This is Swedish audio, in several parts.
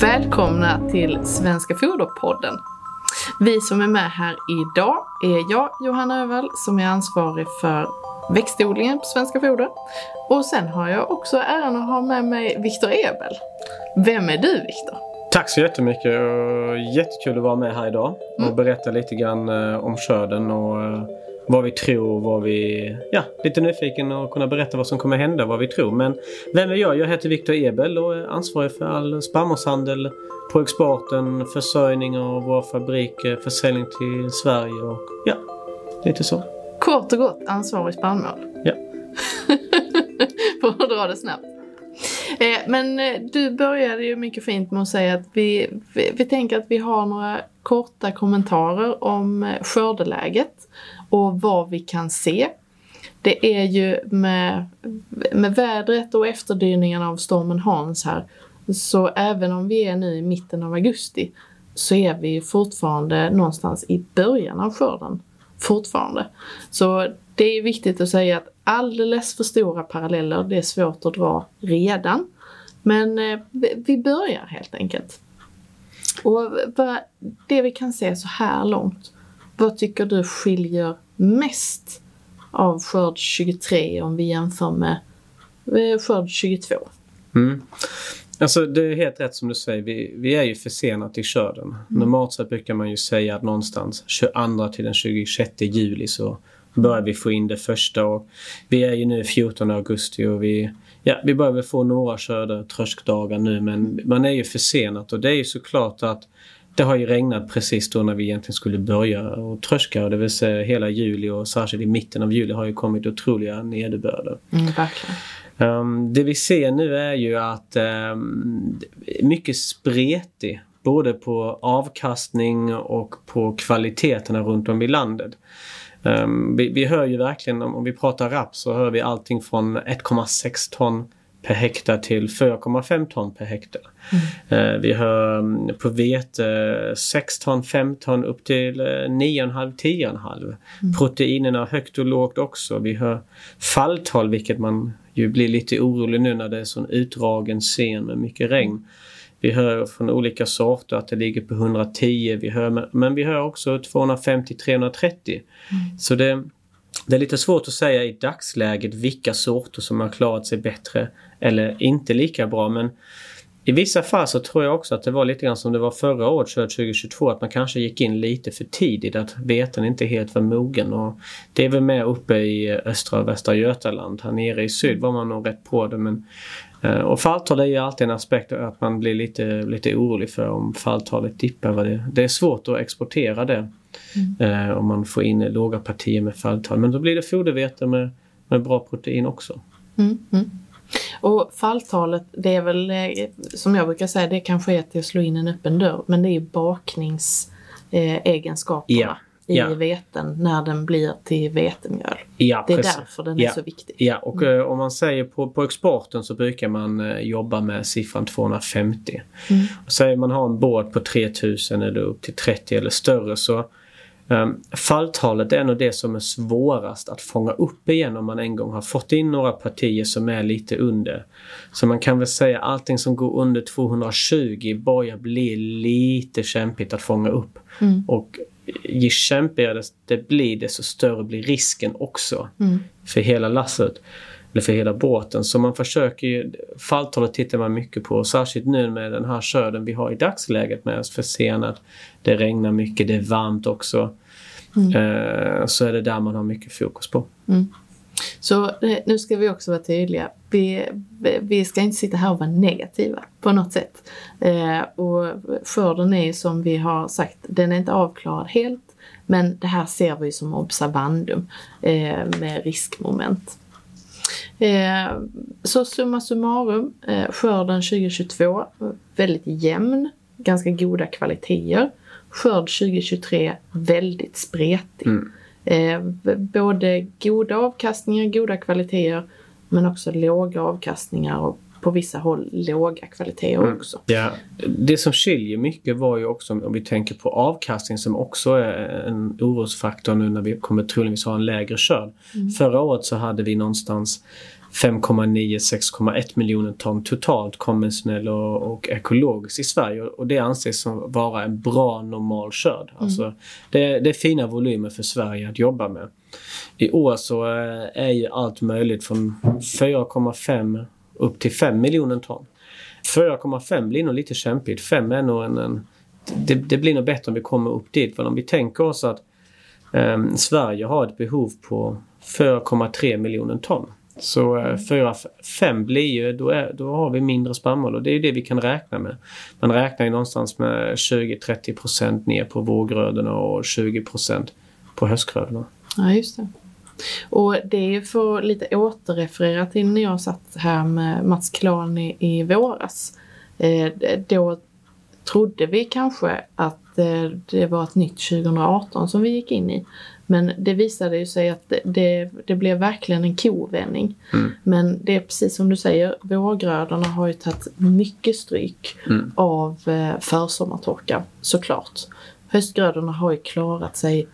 Välkomna till Svenska Foderpodden. Vi som är med här idag är jag, Johanna Öval, som är ansvarig för växtodlingen på Svenska Foder. Och sen har jag också äran att ha med mig Viktor Ebel. Vem är du Viktor? Tack så jättemycket. Jättekul att vara med här idag och Mm. berätta lite grann eh, om skörden och eh, vad vi tror, vad vi... Ja, lite nyfiken och kunna berätta vad som kommer hända, vad vi tror. Men vem är jag? Jag heter Viktor Ebel och är ansvarig för all spannmålshandel på exporten, försörjning av vår fabrik, eh, försäljning till Sverige och ja, lite så. Kort och gott ansvarig spannmål. Ja. För att dra det snabbt. Eh, Men eh, du började ju mycket fint med att säga att vi, vi, vi tänker att vi har några korta kommentarer om eh, skördeläget och vad vi kan se. Det är ju med, med vädret och efterdyningarna av stormen Hans här så även om vi är nu i mitten av augusti så är vi fortfarande någonstans i början av skörden. Fortfarande. Så det är viktigt att säga att alldeles för stora paralleller, det är svårt att dra redan. Men eh, vi- börjar helt enkelt. Och det vi kan se så här långt, vad tycker du skiljer mest av skörd 23 om vi jämför med eh, skörd 22? Mm. Alltså det är helt rätt som du säger. Vi, vi är ju försenat i skörden. Normalt sett brukar man ju säga att någonstans 22 till den 26 juli så börjar vi få in det första. Och vi är ju nu 14 augusti och vi, ja, vi börjar väl få några körda tröskdagar nu men man är ju försenat och det är ju såklart att det har ju regnat precis då när vi egentligen skulle börja och tröska. Det vill säga hela juli och särskilt i mitten av juli har ju kommit otroliga nederbörder. Mm, verkligen. Um, det vi ser nu är ju att um, mycket spretig både på avkastning och på kvaliteterna runt om i landet. Um, vi, vi hör ju verkligen, om, om vi pratar raps så hör vi allting från 1,6 ton per hektar till 4,5 ton per hektar. Eh, vi hör mm, på vete 6 ton, 5 ton upp till eh, 9,5, 10,5. Proteinerna högt och lågt också. Vi hör falltal vilket man ju blir lite orolig nu när det är sån utdragen scen med mycket regn. Vi hör från olika sorter att det ligger på 110, vi hör, men vi hör också 250-330. Så det, det är lite svårt att säga i dagsläget vilka sorter som har klarat sig bättre eller inte lika bra. Men i vissa fall så tror jag också att det var lite grann som det var förra året, 2022, att man kanske gick in lite för tidigt, att veten inte helt var mogen. Och det är väl mer uppe i östra och västra Götaland. Här nere i syd var man nog rätt på det. Men, eh, och falltal är ju alltid en aspekt att man blir lite, lite orolig för om falltalet dippar. Det, det är svårt att exportera det eh, om man får in låga partier med falltal. Men då blir det fodervete med, med bra protein också. Mm, mm. Och falltalet, det är väl eh, som jag brukar säga, det kanske är till att slå in en öppen dörr, men det är bakningsegenskaperna Ja, i ja. veten när den blir till vetemjöl. Ja, Det är precis. därför den Ja. är så viktig. Ja, och eh, om man säger på, på exporten så brukar man eh, jobba med siffran 250. Mm. Säger man har en båt på 3000 eller upp till 30 eller större så falltalet är nog det som är svårast att fånga upp igen om man en gång har fått in några partier som är lite under. Så man kan väl säga allting som går under 220 börjar bli lite kämpigt att fånga upp. Mm. Och ju kämpigare det- det blir desto större blir risken också Mm. för hela lasset. Eller för hela båten. Så man försöker ju, falltalet tittar man mycket på. Särskilt nu med den här skörden vi har i dagsläget med oss försenat. Det regnar mycket, det är varmt också. Eh, så är det där man har mycket fokus på. Så eh, nu ska vi också vara tydliga. Vi, vi- ska inte sitta här och vara negativa på något sätt. Eh, och skörden är ju som vi har sagt, den är inte avklarad helt. Men det här ser vi som observandum med riskmoment. Eh, så summa summarum, eh, skörden 2022 väldigt jämn, ganska goda kvaliteter. Skörd 2023 väldigt spretig. Eh, b- både goda avkastningar, goda kvaliteter men också låga avkastningar och på vissa håll låga kvaliteter också. Ja, det som skiljer mycket var ju också om vi tänker på avkastning som också är en orosfaktor nu när vi kommer troligtvis ha en lägre skörd. Förra året så hade vi någonstans 5,9-6,1 miljoner ton totalt konventionell och, och ekologiskt i Sverige. Och det anses som vara en bra normal skörd. Mm. Alltså, det, det är fina volymer för Sverige att jobba med. I år så eh, är ju allt möjligt från 4,5 upp till 5 miljoner ton. 4,5 blir nog lite kämpigt. 5 är nog en, en det, det, blir nog bättre om vi kommer upp dit. För om vi tänker oss att um, Sverige har ett behov på 4,3 miljoner ton. Så eh, uh, 4-5 blir ju, då, är, då har vi mindre spannmål och det är ju det vi kan räkna med. Man räknar ju någonstans med 20-30 ner på vårgrödorna och 20% på höstgrödorna. Ja, just det. Och det är för lite återreferera till när jag satt här med Mats Klan i, i våras. Eh, då trodde vi kanske att eh, det var ett nytt 2018 som vi gick in i. Men det visade ju sig att det, det, det blev verkligen en kovändning. Mm. Men det är precis som du säger, vårgrödorna har ju tagit mycket stryk mm. av eh, försommartorka såklart. Höstgrödorna har ju klarat sig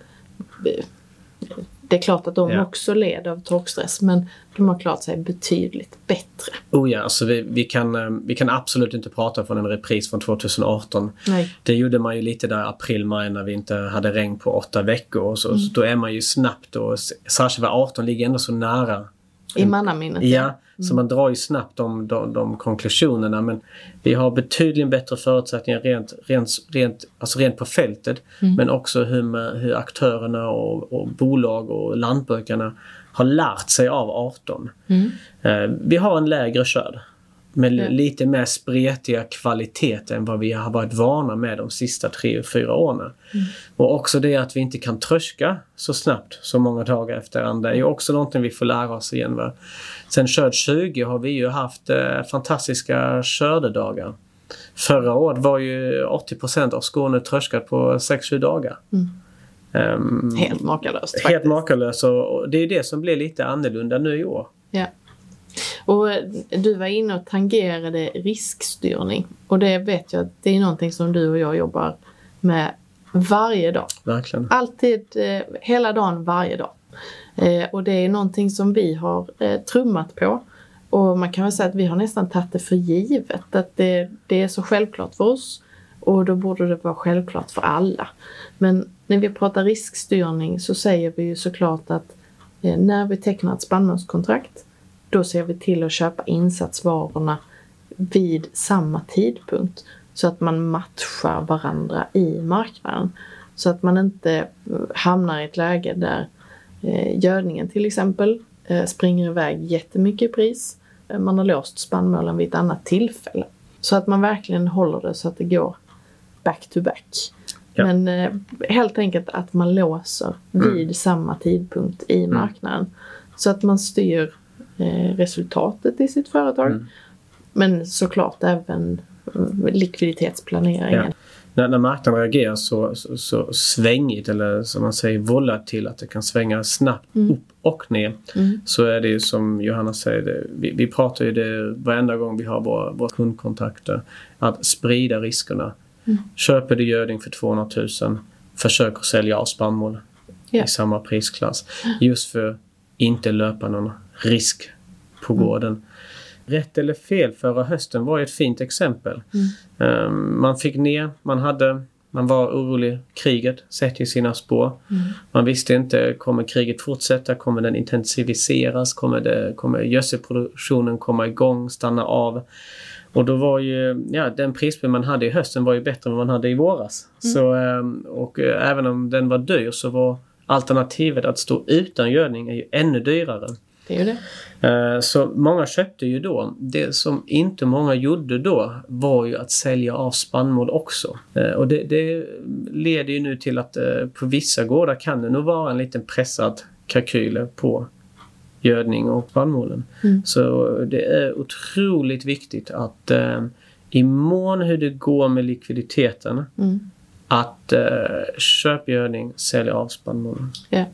eh, det är klart att de ja. också led av torkstress men de har klarat sig betydligt bättre. Oh ja, alltså vi, vi, kan, eh, vi kan absolut inte prata från en repris från 2018. Nej. Det gjorde man ju lite där april, maj när vi inte hade regn på åtta veckor. Så, mm. så då är man ju snabbt och särskilt 18 ligger ändå så nära. I mannaminnet? Ja, Mm. Så man drar ju snabbt de, de, de, konklusionerna men vi har betydligt bättre förutsättningar rent, rent, rent, alltså rent på fältet mm. men också hur, hur aktörerna och, och, bolag och lantbrukarna har lärt sig av 18. Mm. Eh, vi har en lägre skörd med mm. lite mer spretiga kvaliteter än vad vi har varit vana med de sista tre, fyra åren. Mm. Och också det att vi inte kan tröska så snabbt så många dagar efter andra är också någonting vi får lära oss igen. Va? Sen skörd 20 har vi ju haft eh, fantastiska skördedagar. Förra året var ju 80% av Skåne tröskat på 6-7 dagar. Mm. Um, helt makalöst. Faktiskt. Helt makalöst och det är det som blir lite annorlunda nu i år. Ja. Och du var inne och tangerade riskstyrning och det vet jag att det är någonting som du och jag jobbar med varje dag. Verkligen. Alltid, eh, hela dagen, varje dag. Eh, och det är någonting som vi har eh, trummat på. Och man kan väl säga att vi har nästan tagit det för givet att det, det är så självklart för oss och då borde det vara självklart för alla. Men när vi pratar riskstyrning så säger vi ju såklart att när vi tecknar ett spannmålskontrakt då ser vi till att köpa insatsvarorna vid samma tidpunkt så att man matchar varandra i marknaden. Så att man inte hamnar i ett läge där eh, gödningen till exempel eh, springer iväg jättemycket i pris. Man har låst spannmålen vid ett annat tillfälle. Så att man verkligen håller det så att det går back to back. Ja. Men eh, helt enkelt att man låser vid mm. samma tidpunkt i mm. marknaden. Mm. Så att man styr Eh, resultatet i sitt företag. Mm. Men såklart även eh, likviditetsplaneringen. Ja. När, när marknaden reagerar så, så, så, svängigt eller som man säger volatilt att det kan svänga snabbt mm. upp och ner. Mm. Så är det ju som Johanna säger, det, vi, vi pratar ju det varenda gång vi har våra, våra kundkontakter. Att sprida riskerna. Mm. Köper du gödning för 200 000 försök att sälja av spannmål ja. i samma prisklass. Just för inte löpa någon risk på mm. gården. Rätt eller fel, förra hösten var ett fint exempel. Um, man fick ner, man hade man var orolig. Kriget sätter ju sina spår. Mm. Man visste inte, kommer kriget fortsätta? Kommer den intensiviseras? Kommer, det, kommer gödselproduktionen komma igång, stanna av? Och då var ju, ja den prisbild man hade i hösten var ju bättre än vad man hade i våras. Mm. Så, ehm, och eh, även om den var dyr så var alternativet att stå utan gödning är ju ännu dyrare. Det är det. Eh, så många köpte ju då. Det som inte många gjorde då var ju att sälja av spannmål också. Eh, och det, det leder ju nu till att eh, på vissa gårdar kan det nog vara en liten pressad kalkyl på gödning och spannmålen. Mm. Så det är otroligt viktigt att i mån hur det går med likviditeten mm. att köpa gödning, sälja av spannmålen. Yeah.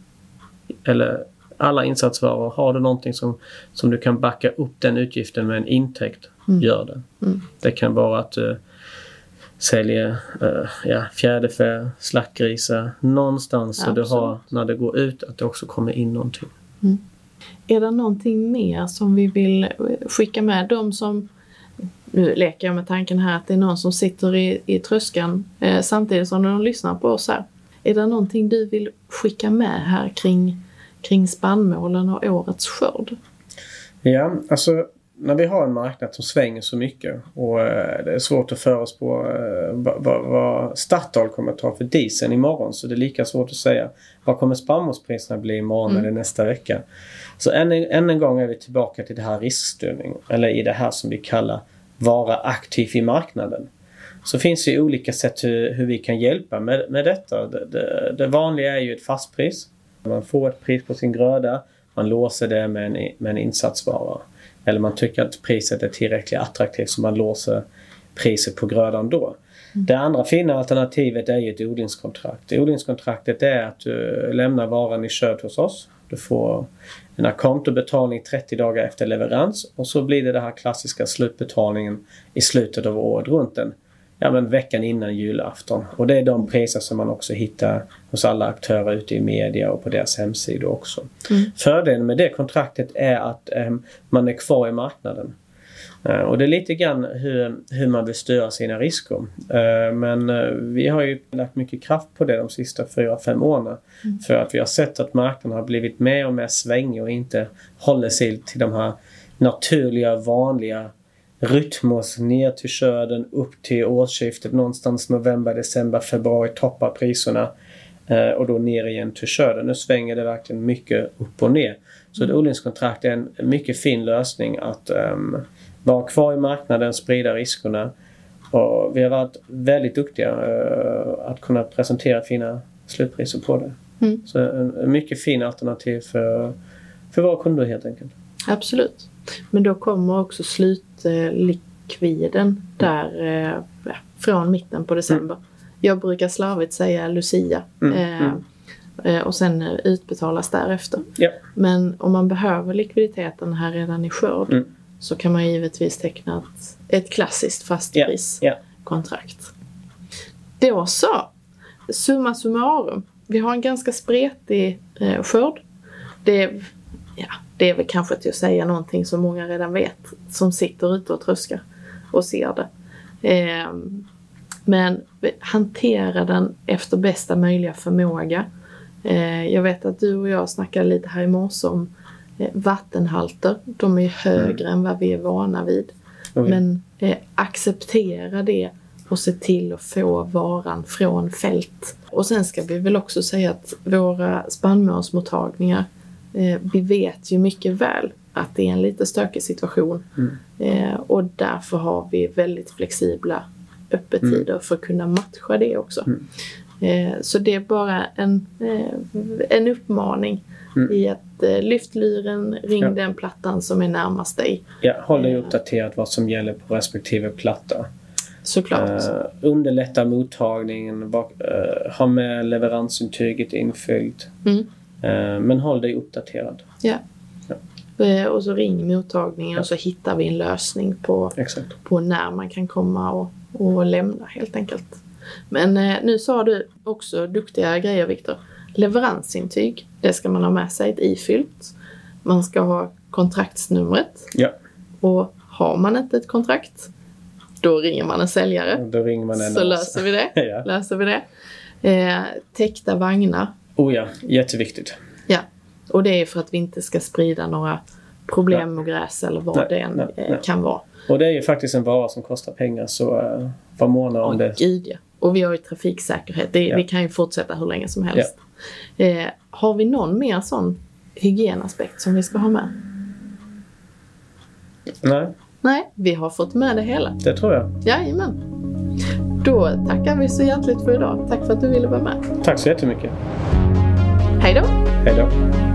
Eller alla insatsvaror. Har du någonting som, som du kan backa upp den utgiften med en intäkt, mm. gör det. Mm. Det kan vara att du säljer uh, ja, fjäderfä, slaktgrisar någonstans så du har när det går ut att det också kommer in någonting. Mm. Är det någonting mer som vi vill eh, skicka med de som nu leker jag med tanken här att det är någon som sitter i, i tröskan eh, samtidigt som de lyssnar på oss här. Är det någonting du vill skicka med här kring, kring spannmålen och årets skörd? Ja, alltså när vi har en marknad som svänger så mycket och eh, det är svårt att förutspå eh, vad, vad Statoil kommer att ta för diesel imorgon så det är lika svårt att säga vad kommer spannmålspriserna bli imorgon mm. eller nästa vecka. Så än, än en gång är vi tillbaka till det här riskstyrning eller i det här som vi kallar vara aktiv i marknaden. Så finns det olika sätt hur, hur vi kan hjälpa med, med detta. Det, det, det, vanliga är ju ett fastpris. Man får ett pris på sin gröda, man låser det med en, med en insatsvara. Eller man tycker att priset är tillräckligt attraktivt så man låser priset på grödan då. Mm. Det andra fina alternativet är ju ett odlingskontrakt. Odlingskontraktet är att du lämnar varan i kött hos oss. Du får en account 30 dagar efter leverans och så blir det den här klassiska slutbetalningen i slutet av året runt den ja, men veckan innan julafton. Och det är de priser som man också hittar hos alla aktörer ute i media och på deras hemsidor också. Mm. Fördelen med det kontraktet är att eh, man är kvar i marknaden. Uh, och det är lite grann hur, hur man vill styra sina risker. Uh, men uh, vi har ju lagt mycket kraft på det de sista fyra fem åren. Mm. För att vi har sett att marknaden har blivit mer och mer svängig och inte håller sig till de här naturliga, vanliga rytmos ner till skörden upp till årsskiftet någonstans november, december, februari toppar priserna och då ner igen till skörden. Nu svänger det verkligen mycket upp och ner. Så ett odlingskontrakt är en mycket fin lösning att um, vara kvar i marknaden, sprida riskerna. Och vi har varit väldigt duktiga uh, att kunna presentera fina slutpriser på det. Mm. Så en, en, mycket fin alternativ för, för våra kunder helt enkelt. Absolut. Men då kommer också slutlikviden där uh, från mitten på december. Mm. Jag brukar slarvigt säga Lucia. Mm. Uh, mm. och sen utbetalas därefter. Ja. Men om man behöver likviditeten här redan i skörd mm så kan man givetvis teckna ett, ett klassiskt fastpriskontrakt. Yeah, yeah. Då så! Summa summarum. Vi har en ganska spretig eh, skörd. Det, ja, det är väl kanske till att säga någonting som många redan vet som sitter ute och tröskar och ser det. Eh, men hantera den efter bästa möjliga förmåga. Eh, jag vet att du och jag snackade lite här i morse om Eh, vattenhalter. De är högre mm. än vad vi är vana vid. Okay. Men eh, acceptera det och se till att få varan från fält. Och sen ska vi väl också säga att våra spannmålsmottagningar, vi vet ju mycket väl att det är en lite stökig situation. Mm. Eh, och därför har vi väldigt flexibla öppettider mm. för att kunna matcha det också. Mm. Eh, så det är bara en, eh, en uppmaning mm. i att eh, lyft luren, ring ja. den plattan som är närmast dig. Ja, håll dig uppdaterad vad som gäller på respektive platta. Såklart. Uh, underlätta mottagningen, uh, ha med leveransintyget infyllt. Mm. Uh, men håll dig uppdaterad. Ja. ja. Och så ring mottagningen ja. och så hittar vi en lösning på, på när man kan komma och, och lämna helt enkelt. Men nu sa du också duktiga grejer Viktor leveransintyg. Det ska man ha med sig, ett ifyllt. Man ska ha kontraktsnumret. Ja. Och har man inte ett kontrakt, då ringer man en säljare. Då ringer man en Så löser vi det. ja. löser vi det. Eh, täckta vagnar. Oh ja, jätteviktigt. Ja, och det är för att vi inte ska sprida några problem med gräs eller vad nej, det än nej, nej. kan vara. Och det är ju faktiskt en vara som kostar pengar så uh, var måna om oh, det. Gud ja. Och vi har ju trafiksäkerhet. Det, ja. Vi kan ju fortsätta hur länge som helst. Ja. Eh, har vi någon mer sån hygienaspekt som vi ska ha med? Nej. Nej, vi har fått med det hela. Det tror jag. Jajamän. Då tackar vi så hjärtligt för idag. Tack för att du ville vara med. Tack så jättemycket. Hej då. Hej då.